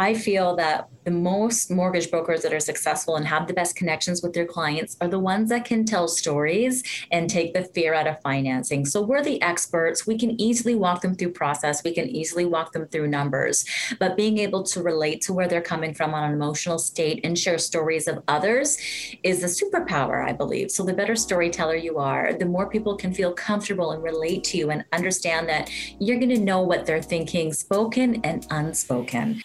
I feel that the most mortgage brokers that are successful and have the best connections with their clients are the ones that can tell stories and take the fear out of financing. So we're the experts. We can easily walk them through process. We can easily walk them through numbers. But being able to relate to where they're coming from on an emotional state and share stories of others is a superpower, I believe. So the better storyteller you are, the more people can feel comfortable and relate to you and understand that you're going to know what they're thinking, spoken and unspoken.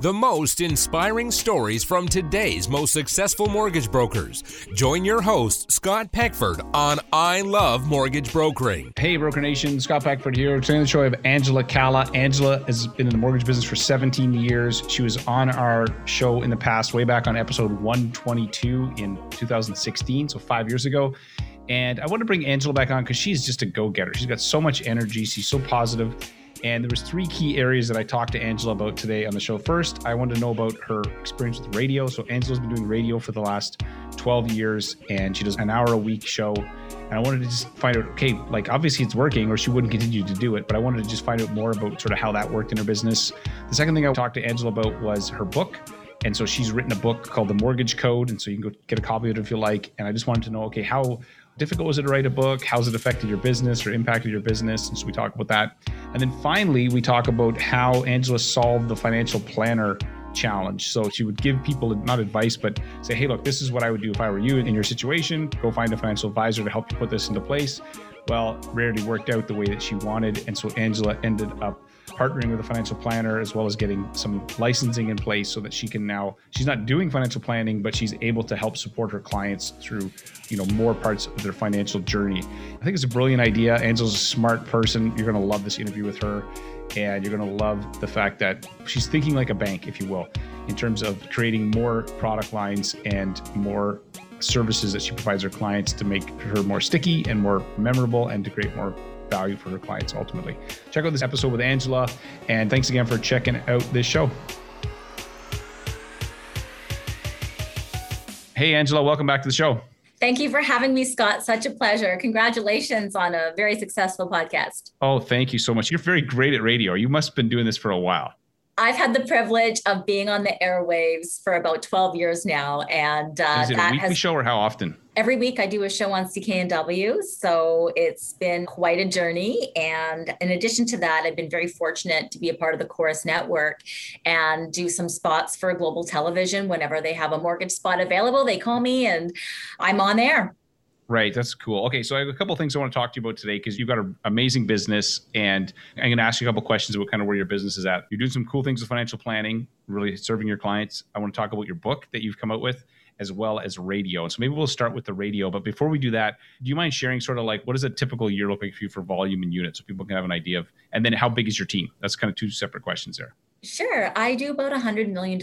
The most inspiring stories from today's most successful mortgage brokers. Join your host, Scott Peckford, on I Love Mortgage Brokering. Hey, Broker Nation, Scott Peckford here. Today on the show, I have Angela Calla. Angela has been in the mortgage business for 17 years. She was on our show in the past, way back on episode 122 in 2016, so five years ago. And I want to bring Angela back on because she's just a go-getter. She's got so much energy. She's so positive and there was three key areas that I talked to Angela about today on the show. First, I wanted to know about her experience with radio. So Angela's been doing radio for the last 12 years and she does an hour a week show. And I wanted to just find out, okay, like obviously it's working or she wouldn't continue to do it, but I wanted to just find out more about sort of how that worked in her business. The second thing I talked to Angela about was her book. And so she's written a book called The Mortgage Code. And so you can go get a copy of it if you like. And I just wanted to know, okay, how difficult was it to write a book? How's it affected your business or impacted your business? And so we talk about that. And then finally, we talk about how Angela solved the financial planner challenge. So she would give people not advice, but say, hey, look, this is what I would do if I were you in your situation. Go find a financial advisor to help you put this into place. Well, rarely worked out the way that she wanted. And so Angela ended up partnering with a financial planner as well as getting some licensing in place so that she can now she's not doing financial planning but she's able to help support her clients through you know more parts of their financial journey. I think it's a brilliant idea. Angela's a smart person. You're going to love this interview with her and you're going to love the fact that she's thinking like a bank if you will in terms of creating more product lines and more services that she provides her clients to make her more sticky and more memorable and to create more value for her clients ultimately. Check out this episode with Angela, and thanks again for checking out this show. Hey, Angela, welcome back to the show. Thank you for having me, Scott. Such a pleasure. Congratulations on a very successful podcast. Oh, thank you so much. You're very great at radio. You must have been doing this for a while. I've had the privilege of being on the airwaves for about 12 years now. And uh, is it a weekly has, show or how often? Every week I do a show on CKNW. So it's been quite a journey. And in addition to that, I've been very fortunate to be a part of the Corus Network and do some spots for global television. Whenever they have a mortgage spot available, they call me and I'm on air. Right, that's cool. Okay, so I have a couple of things I want to talk to you about today because you've got an amazing business, and I'm going to ask you a couple questions about kind of where your business is at. You're doing some cool things with financial planning, really serving your clients. I want to talk about your book that you've come out with, as well as radio. So maybe we'll start with the radio. But before we do that, do you mind sharing sort of like what does a typical year look like for you for volume and units, so people can have an idea of, and then how big is your team? That's kind of two separate questions there. Sure. I do about $100 million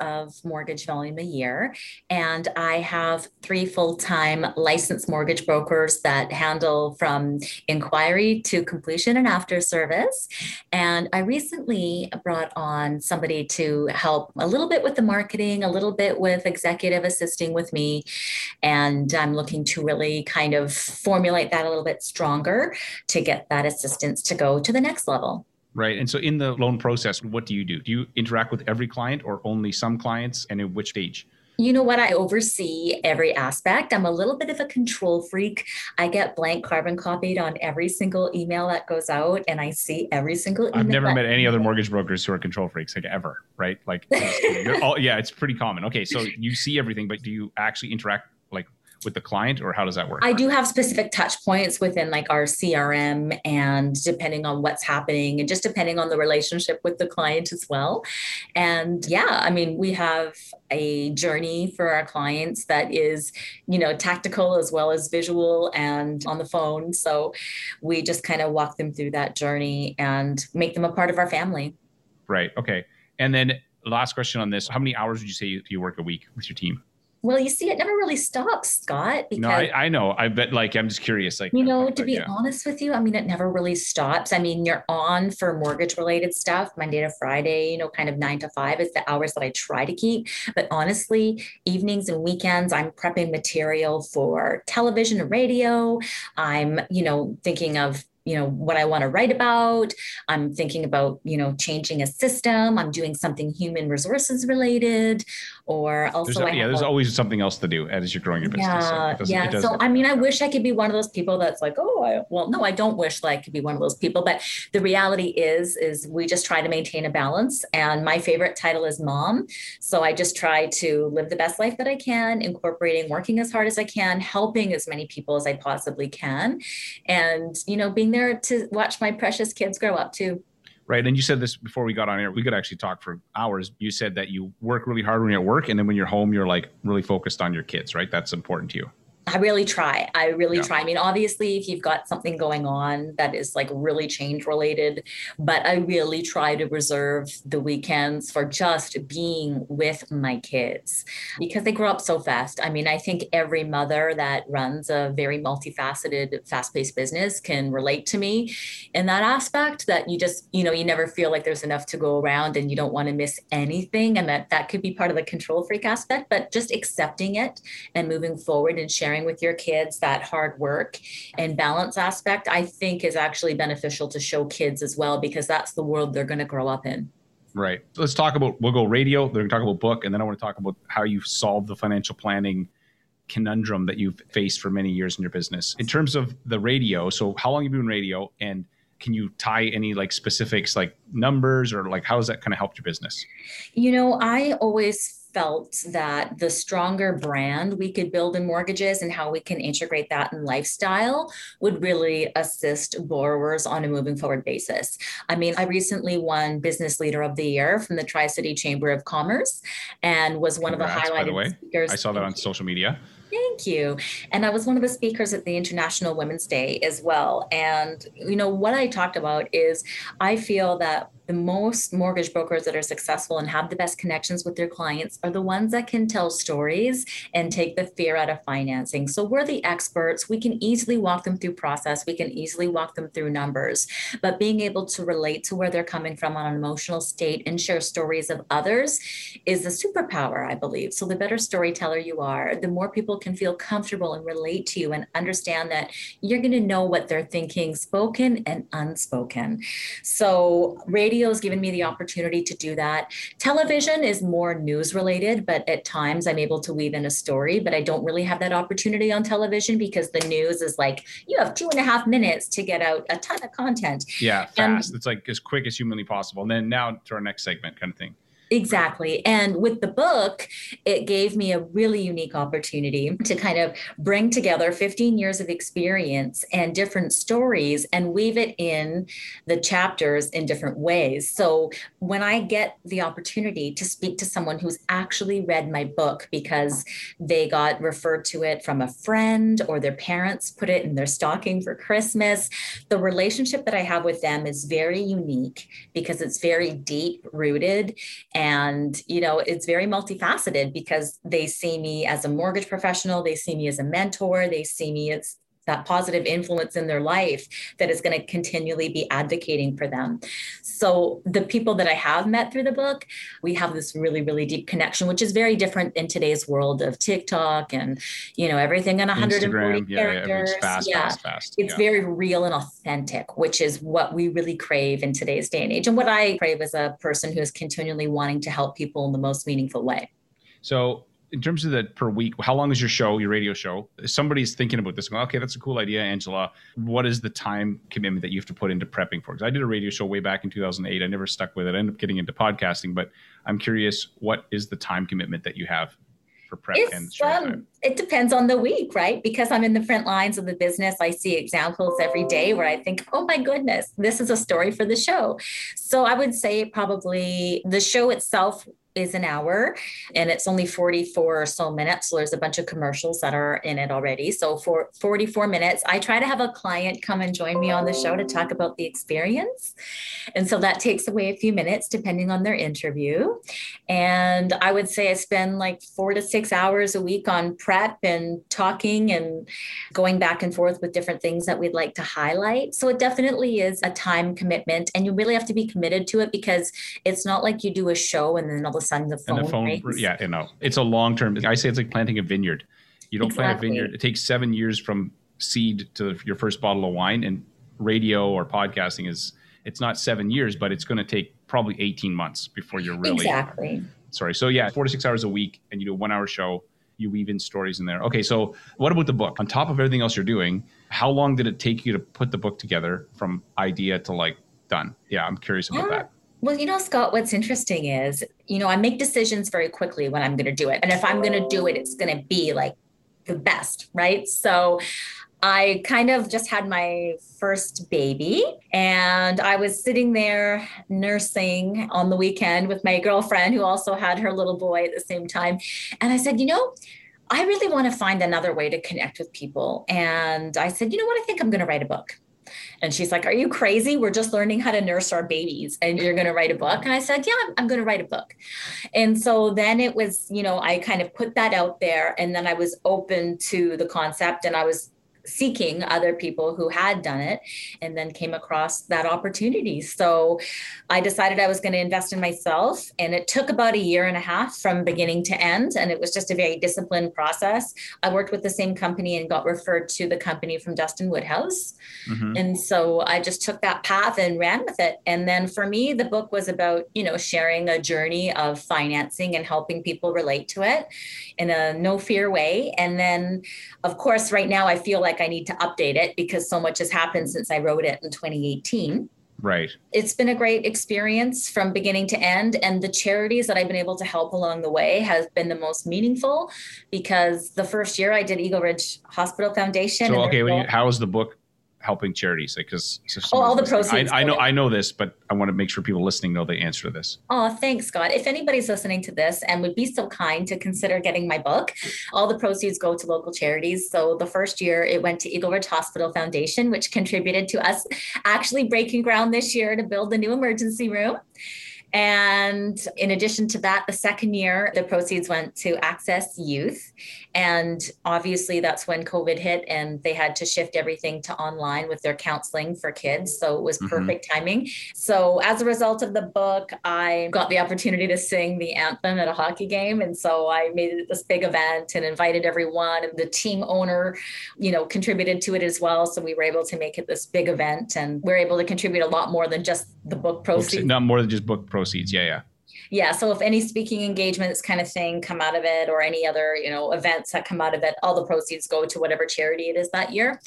of mortgage volume a year. And I have three full time licensed mortgage brokers that handle from inquiry to completion and after service. And I recently brought on somebody to help a little bit with the marketing, a little bit with executive assisting with me. And I'm looking to really kind of formulate that a little bit stronger to get that assistance to go to the next level. Right. And so in the loan process, what do you do? Do you interact with every client or only some clients and in which stage? You know what? I oversee every aspect. I'm a little bit of a control freak. I get blank carbon copied on every single email that goes out, and I see every single email. I've never met any other mortgage brokers who are control freaks, like ever, right? Like, all, yeah, it's pretty common. Okay, so you see everything, but do you actually interact with the client or how does that work? I do have specific touch points within like our CRM and depending on what's happening and just depending on the relationship with the client as well. And yeah, I mean, we have a journey for our clients that is, you know, tactical as well as visual and on the phone. So we just kind of walk them through that journey and make them a part of our family. Right. Okay. And then last question on this, how many hours would you say you, you work a week with your team? Well, you see, it never really stops, Scott. Because, no, I, I, know. I bet, like, I'm just curious. Like, you know, to be yeah. honest with you, I mean, it never really stops. I mean, you're on for mortgage related stuff Monday to Friday, you know, kind of nine to five is the hours that I try to keep. But honestly, evenings and weekends, I'm prepping material for television and radio. I'm, you know, thinking of you know what i want to write about i'm thinking about you know changing a system i'm doing something human resources related or also there's, yeah there's always something else to do as you're growing your business yeah so yeah so i mean i wish i could be one of those people that's like oh I, well no i don't wish that i could be one of those people but the reality is is we just try to maintain a balance and my favorite title is mom so i just try to live the best life that i can incorporating working as hard as i can helping as many people as i possibly can and you know being there to watch my precious kids grow up too. Right. And you said this before we got on air. We could actually talk for hours. You said that you work really hard when you're at work. And then when you're home, you're like really focused on your kids, right? That's important to you. I really try. I really yeah. try. I mean, obviously, if you've got something going on that is like really change related, but I really try to reserve the weekends for just being with my kids because they grow up so fast. I mean, I think every mother that runs a very multifaceted, fast paced business can relate to me in that aspect that you just, you know, you never feel like there's enough to go around and you don't want to miss anything. And that that could be part of the control freak aspect, but just accepting it and moving forward and sharing sharing with your kids that hard work and balance aspect, I think is actually beneficial to show kids as well, because that's the world they're going to grow up in. Right. Let's talk about, we'll go radio, then we talk about book, and then I want to talk about how you've solved the financial planning conundrum that you've faced for many years in your business. In terms of the radio, so how long have you been in radio and can you tie any like specifics like numbers or like how has that kind of helped your business? You know, I always felt that the stronger brand we could build in mortgages and how we can integrate that in lifestyle would really assist borrowers on a moving forward basis. I mean, I recently won Business Leader of the Year from the Tri City Chamber of Commerce and was one Congrats, of the highlighted the way. speakers. I saw that on social media. Thank you. And I was one of the speakers at the International Women's Day as well. And, you know, what I talked about is I feel that the most mortgage brokers that are successful and have the best connections with their clients are the ones that can tell stories and take the fear out of financing. So we're the experts. We can easily walk them through process. We can easily walk them through numbers. But being able to relate to where they're coming from on an emotional state and share stories of others is a superpower, I believe. So the better storyteller you are, the more people can feel comfortable and relate to you and understand that you're going to know what they're thinking, spoken and unspoken. So radio radio has given me the opportunity to do that. Television is more news related, but at times I'm able to weave in a story, but I don't really have that opportunity on television because the news is like, you have two and a half minutes to get out a ton of content. Yeah, fast. And, it's like as quick as humanly possible. And then now to our next segment kind of thing. Exactly. And with the book, it gave me a really unique opportunity to kind of bring together 15 years of experience and different stories and weave it in the chapters in different ways. So when I get the opportunity to speak to someone who's actually read my book because they got referred to it from a friend or their parents put it in their stocking for Christmas, the relationship that I have with them is very unique because it's very deep rooted and, you know, it's very multifaceted because they see me as a mortgage professional, they see me as a mentor, they see me as that positive influence in their life that is going to continually be advocating for them. So the people that I have met through the book, we have this really really deep connection which is very different in today's world of TikTok and you know everything in 140 Instagram, characters. Yeah, fast, yeah. Fast, fast. It's yeah. very real and authentic, which is what we really crave in today's day and age and what I crave as a person who is continually wanting to help people in the most meaningful way. So in terms of the per week, how long is your show, your radio show? If somebody's thinking about this, going, okay, that's a cool idea, Angela. What is the time commitment that you have to put into prepping for? Because I did a radio show way back in 2008. I never stuck with it. I ended up getting into podcasting, but I'm curious, what is the time commitment that you have for prep and um, It depends on the week, right? Because I'm in the front lines of the business. I see examples every day where I think, oh my goodness, this is a story for the show. So I would say probably the show itself is an hour and it's only 44 or so minutes. So there's a bunch of commercials that are in it already. So for 44 minutes, I try to have a client come and join me on the show to talk about the experience. And so that takes away a few minutes depending on their interview. And I would say I spend like four to six hours a week on prep and talking and going back and forth with different things that we'd like to highlight. So it definitely is a time commitment and you really have to be committed to it because it's not like you do a show and then all a the phone, and the phone yeah, you know, it's a long term. I say it's like planting a vineyard. You don't exactly. plant a vineyard. It takes seven years from seed to your first bottle of wine, and radio or podcasting is it's not seven years, but it's going to take probably 18 months before you're really exactly. Sorry. So yeah, four to six hours a week, and you do a one hour show. You weave in stories in there. Okay, so what about the book? On top of everything else you're doing, how long did it take you to put the book together from idea to like done? Yeah, I'm curious about yeah. that. Well, you know, Scott, what's interesting is, you know, I make decisions very quickly when I'm going to do it. And if I'm going to do it, it's going to be like the best, right? So I kind of just had my first baby and I was sitting there nursing on the weekend with my girlfriend who also had her little boy at the same time. And I said, you know, I really want to find another way to connect with people. And I said, you know what? I think I'm going to write a book. And she's like, Are you crazy? We're just learning how to nurse our babies and you're going to write a book. And I said, Yeah, I'm, I'm going to write a book. And so then it was, you know, I kind of put that out there and then I was open to the concept and I was seeking other people who had done it and then came across that opportunity. So I decided I was going to invest in myself. And it took about a year and a half from beginning to end. And it was just a very disciplined process. I worked with the same company and got referred to the company from Dustin Woodhouse. Mm-hmm. And so I just took that path and ran with it. And then for me, the book was about, you know, sharing a journey of financing and helping people relate to it in a no fear way. And then, of course, right now I feel like I need to update it because so much has happened since I wrote it in 2018. Right. It's been a great experience from beginning to end. And the charities that I've been able to help along the way has been the most meaningful because the first year I did Eagle Ridge Hospital Foundation. So, okay, you, how was the book helping charities because oh, all the proceeds. I, I, know i know this but i want to make sure people listening know the answer to this. Oh thanks scott. If anybody's listening to this and would be so kind to consider getting my book all the proceeds go to local charities. So the first year it went to eagle ridge hospital foundation which contributed to us actually breaking ground this year to build the new emergency room. And in addition to that, the second year, the proceeds went to Access Youth. And obviously, that's when COVID hit and they had to shift everything to online with their counseling for kids. So it was mm-hmm. perfect mm-hmm. timing. So, as a result of the book, I got the opportunity to sing the anthem at a hockey game. And so I made it this big event and invited everyone. And the team owner, you know, contributed to it as well. So we were able to make it this big event and we're able to contribute a lot more than just the book proceeds. Not more than just book proceeds proceeds. Yeah, yeah. Yeah. So if any speaking engagements kind of thing come out of it or any other, you know, events that come out of it, all the proceeds go to whatever charity it is that year.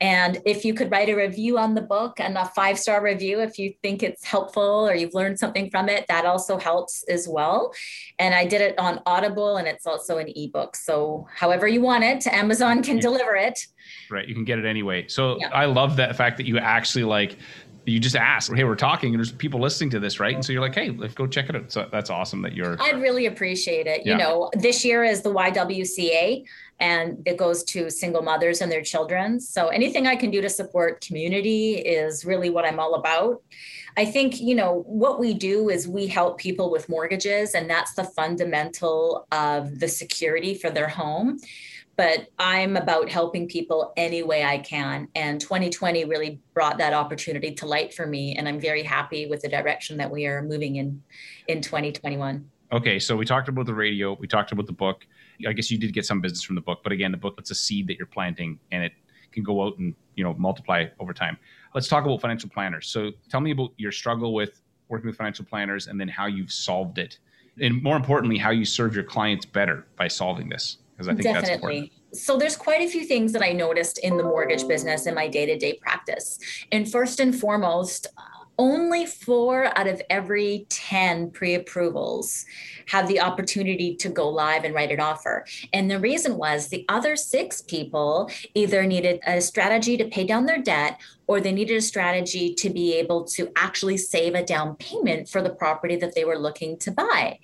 And if you could write a review on the book and a five star review, if you think it's helpful or you've learned something from it, that also helps as well. And I did it on Audible and it's also an ebook. So however you want it, Amazon can yeah. deliver it. Right. You can get it anyway. So yeah. I love that fact that you actually like you just ask, hey, we're talking, and there's people listening to this, right? And so you're like, hey, let's go check it out. So that's awesome that you're. I'd really appreciate it. Yeah. You know, this year is the YWCA, and it goes to single mothers and their children. So anything I can do to support community is really what I'm all about. I think, you know, what we do is we help people with mortgages, and that's the fundamental of the security for their home but I'm about helping people any way I can. And 2020 really brought that opportunity to light for me. And I'm very happy with the direction that we are moving in in 2021. Okay, so we talked about the radio, we talked about the book. I guess you did get some business from the book, but again, the book it's a seed that you're planting and it can go out and you know multiply over time. Let's talk about financial planners. So tell me about your struggle with working with financial planners and then how you've solved it. And more importantly, how you serve your clients better by solving this because I think Definitely. that's. So there's quite a few things that I noticed in the mortgage business in my day-to-day practice. And first and foremost, only four out of every 10 pre approvals have the opportunity to go live and write an offer. And the reason was the other six people either needed a strategy to pay down their debt or they needed a strategy to be able to actually save a down payment for the property that they were looking to buy.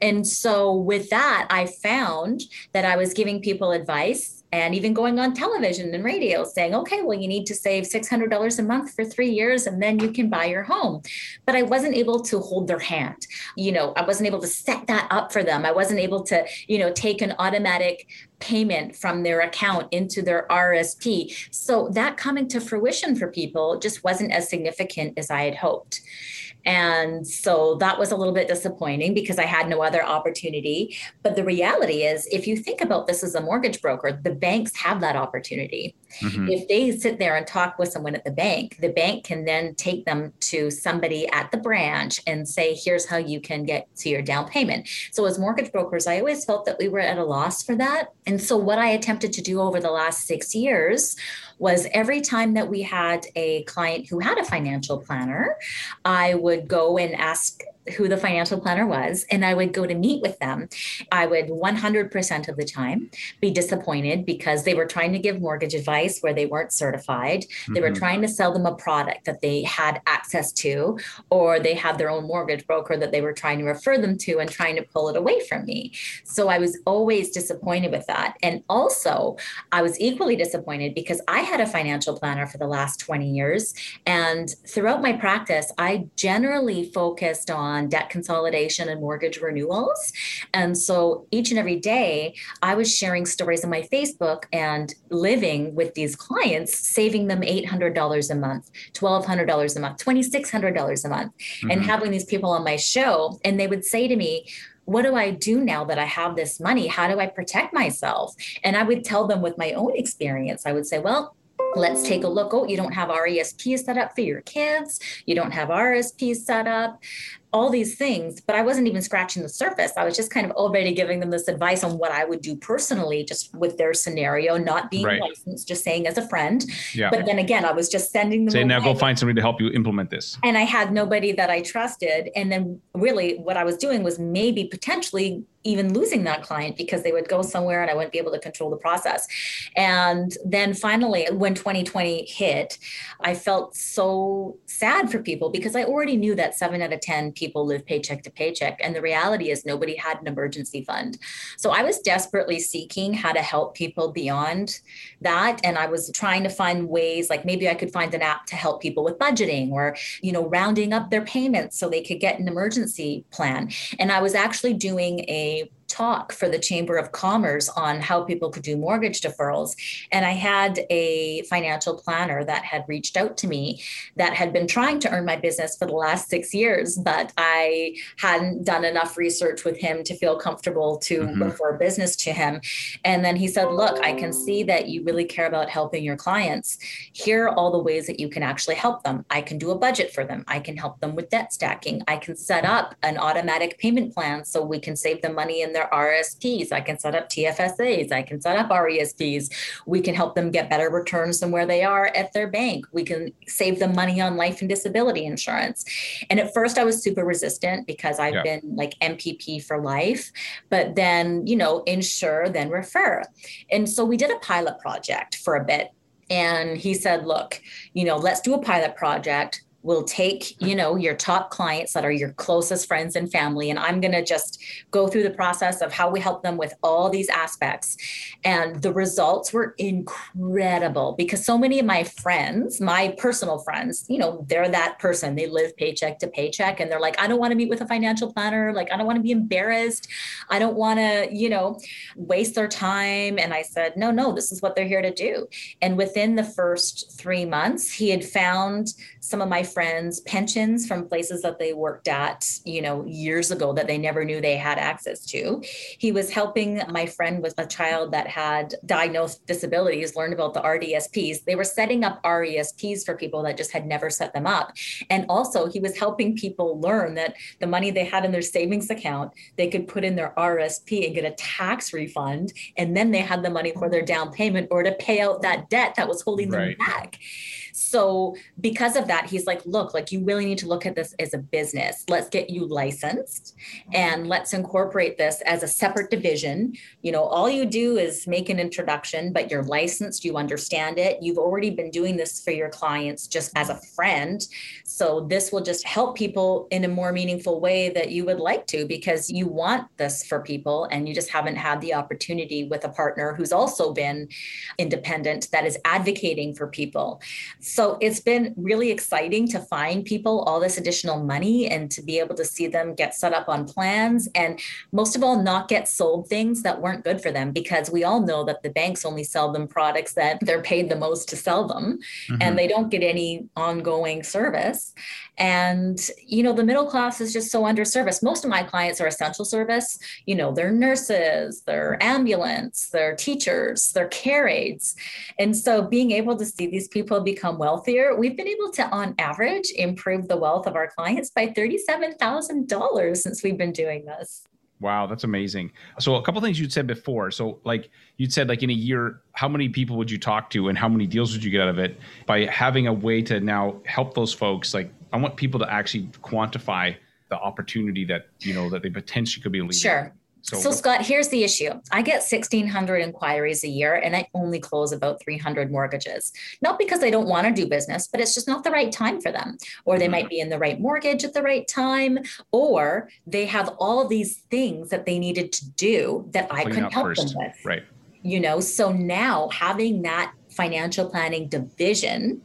And so, with that, I found that I was giving people advice and even going on television and radio saying, okay, well, you need to save $600 a month for three years and then you can buy your home. But I wasn't able to hold their hand. You know, I wasn't able to set that up for them. I wasn't able to, you know, take an automatic payment from their account into their RSP. So that coming to fruition for people just wasn't as significant as I had hoped. And so that was a little bit disappointing because I had no other opportunity. But the reality is, if you think about this as a mortgage broker, the banks have that opportunity. Mm-hmm. If they sit there and talk with someone at the bank, the bank can then take them to somebody at the branch and say, here's how you can get to your down payment. So, as mortgage brokers, I always felt that we were at a loss for that. And so, what I attempted to do over the last six years was every time that we had a client who had a financial planner, I would go and ask who the financial planner was and I would go to meet with them. I would 100% of the time be disappointed because they were trying to give mortgage advice where they weren't certified. Mm-hmm. They were mm-hmm. trying to sell them a product that they had access to, or they had their own mortgage broker that they were trying to refer them to and trying to pull it away from me. So I was always disappointed with that. And also, I was equally disappointed because I had a financial planner for the last 20 years. And throughout my practice, I generally focused on on debt consolidation and mortgage renewals. And so each and every day, I was sharing stories on my Facebook and living with these clients, saving them $800 a month, $1,200 a month, $2,600 a month, mm-hmm. and having these people on my show. And they would say to me, what do I do now that I have this money? How do I protect myself? And I would tell them with my own experience, I would say, well, let's take a look. Oh, you don't have RESP set up for your kids. You don't have RSP set up all these things, but I wasn't even scratching the surface. I was just kind of already giving them this advice on what I would do personally, just with their scenario, not being right. licensed, just saying as a friend. Yeah. But then again, I was just sending them. Say now, go find somebody to help you implement this. And I had nobody that I trusted. And then really, what I was doing was maybe potentially even losing that client because they would go somewhere and I wouldn't be able to control the process. And then finally, when 2020 hit, I felt so sad for people because I already knew that seven out of 10 people live paycheck to paycheck. And the reality is, nobody had an emergency fund. So I was desperately seeking how to help people beyond that. And I was trying to find ways like maybe I could find an app to help people with budgeting or, you know, rounding up their payments so they could get an emergency plan. And I was actually doing a me talk for the Chamber of Commerce on how people could do mortgage deferrals. And I had a financial planner that had reached out to me that had been trying to earn my business for the last six years, but I hadn't done enough research with him to feel comfortable to mm-hmm. refer business to him. And then he said, Look, I can see that you really care about helping your clients. Here are all the ways that you can actually help them. I can do a budget for them, I can help them with debt stacking, I can set up an automatic payment plan so we can save them money in their RSPs. I can set up TFSAs. I can set up RESPs. We can help them get better returns than where they are at their bank. We can save them money on life and disability insurance. And at first, I was super resistant because I've yeah. been like MPP for life, but then, you know, insure, then refer. And so we did a pilot project for a bit. And he said, look, you know, let's do a pilot project will take you know your top clients that are your closest friends and family and i'm going to just go through the process of how we help them with all these aspects. And the results were incredible because so many of my friends my personal friends you know they're that person. They live paycheck to paycheck and they're like i don't want to meet with a financial planner. Like i don't want to be embarrassed. I don't want to you know waste their time. And i said no no this is what they're here to do. And within the first 3 months he had found some of my friends pensions from places that they worked at, you know, years ago that they never knew they had access to. He was helping my friend with a child that had diagnosed disabilities learn about the RDSPs. They were setting up RESPs for people that just had never set them up. And also, he was helping people learn that the money they had in their savings account, they could put in their RSP and get a tax refund. And then they had the money for their down payment or to pay out that debt that was holding right. them back. So because of that, he's like, look, like you really need to look at this as a business. Let's get you licensed and mm-hmm. let's incorporate this as a separate division. You know, all you do is make an introduction, but you're licensed, you understand it. You've already been doing this for your clients just as a friend. So this will just help people in a more meaningful way that you would like to because you want this for people and you just haven't had the opportunity with a partner who's also been independent that is advocating for people So it's been really exciting to find people all this additional money and to be able to see them get set up on plans and most of all, not get sold things that weren't good for them because we all know that the banks only sell them products that they're paid the most to sell them mm-hmm. and they don't get any ongoing service. And, you know, the middle class is just so underserviced. Most of my clients are essential service. You know, they're nurses, they're ambulance, they're teachers, they're care aides. And so being able to see these people become wealthier, we've been able to, on average, improve the wealth of our clients by $37,000 since we've been doing this. Wow, that's amazing. So a couple things you'd said before. So like you'd said like in a year, how many people would you talk to and how many deals would you get out of it by having a way to now help those folks like I want people to actually quantify the opportunity that you know that they potentially could be leading. Sure. So, so Scott, here's the issue. I get 1,600 inquiries a year and I only close about 300 mortgages. Not because I don't want to do business, but it's just not the right time for them. Or they mm-hmm. might be in the right mortgage at the right time, or they have all these things that they needed to do that I couldn't help first. them with. Right. You know, so now having that financial planning division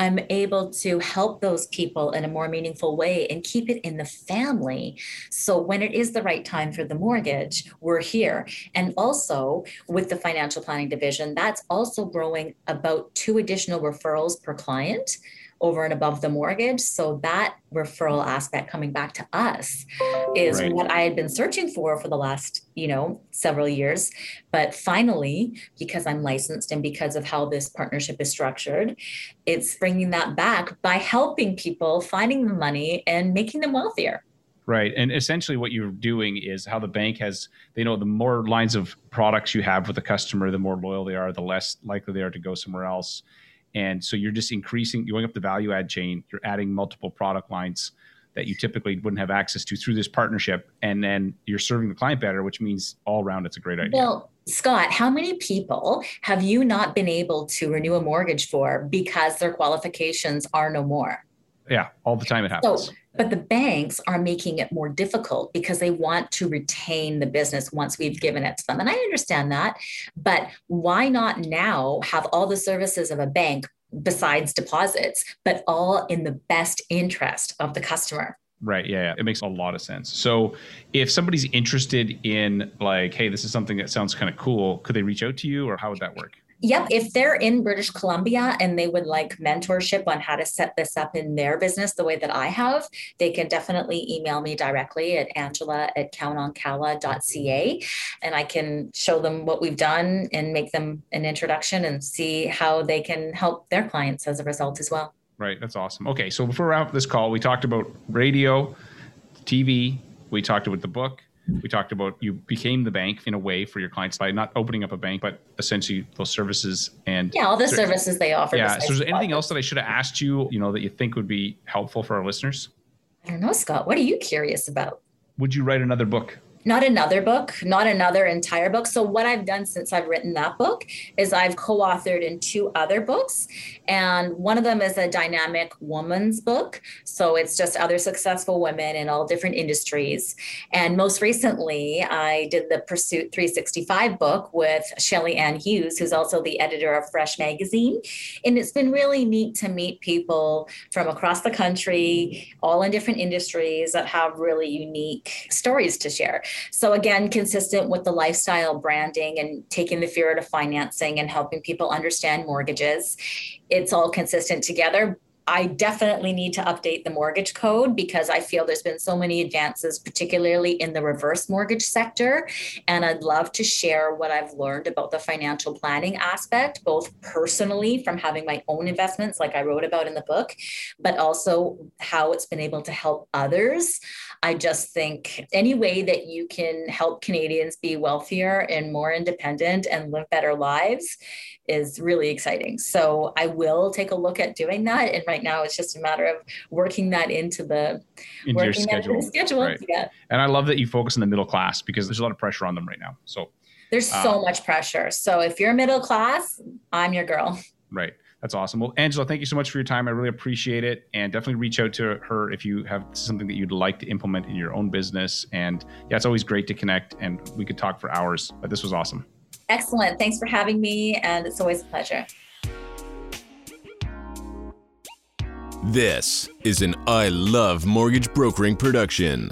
I'm able to help those people in a more meaningful way and keep it in the family. So when it is the right time for the mortgage, we're here. And also with the financial planning division, that's also growing about two additional referrals per client over and above the mortgage. So that referral aspect coming back to us is right. what I had been searching for for the last, you know, several years. But finally, because I'm licensed and because of how this partnership is structured, it's bringing that back by helping people finding the money and making them wealthier. Right. And essentially what you're doing is how the bank has, they know the more lines of products you have with the customer, the more loyal they are, the less likely they are to go somewhere else. And so you're just increasing, going up the value add chain, you're adding multiple product lines that you typically wouldn't have access to through this partnership. And then you're serving the client better, which means all around it's a great idea. Well, Scott, how many people have you not been able to renew a mortgage for because their qualifications are no more? Yeah, all the time it happens. So, but the banks are making it more difficult because they want to retain the business once we've given it to them. And I understand that. But why not now have all the services of a bank besides deposits, but all in the best interest of the customer? Right. Yeah, yeah. It makes a lot of sense. So if somebody's interested in like, hey, this is something that sounds kind of cool, could they reach out to you or how would that work? Yep. If they're in British Columbia and they would like mentorship on how to set this up in their business the way that I have, they can definitely email me directly at angela at countoncalla.ca and I can show them what we've done and make them an introduction and see how they can help their clients as a result as well. Right. That's awesome. Okay. So before we wrap this call, we talked about radio, TV, we talked about the book we talked about you became the bank in a way for your clients by not opening up a bank, but essentially those services and yeah, all the services they offer. Yeah. So, is there anything else that I should have asked you? You know, that you think would be helpful for our listeners? I don't know, Scott. What are you curious about? Would you write another book? Not another book, not another entire book. So, what I've done since I've written that book is I've co authored in two other books. And one of them is a dynamic woman's book. So, it's just other successful women in all different industries. And most recently, I did the Pursuit 365 book with Shelly Ann Hughes, who's also the editor of Fresh Magazine. And it's been really neat to meet people from across the country, all in different industries that have really unique stories to share. So, again, consistent with the lifestyle branding and taking the fear out of financing and helping people understand mortgages. It's all consistent together, I definitely need to update the mortgage code because I feel there's been so many advances, particularly in the reverse mortgage sector. And I'd love to share what I've learned about the financial planning aspect, both personally from having my own investments, like I wrote about in the book, but also how it's been able to help others. I just think any way that you can help Canadians be wealthier and more independent and live better lives is really exciting. So I will take a look at doing that. And right now it's just a matter of working that into the into working your schedule. Into schedule. Right. Yeah. And I love that you focus on the middle class because there's a lot of pressure on them right now. So there's so um, much pressure. So if you're middle class, I'm your girl. Right. That's awesome. Well, Angela, thank you so much for your time. I really appreciate it. And definitely reach out to her if you have something that you'd like to implement in your own business. And yeah, it's always great to connect and we could talk for hours, but this was awesome. Excellent. Thanks for having me. And it's always a pleasure. This is an I Love Mortgage Brokering production.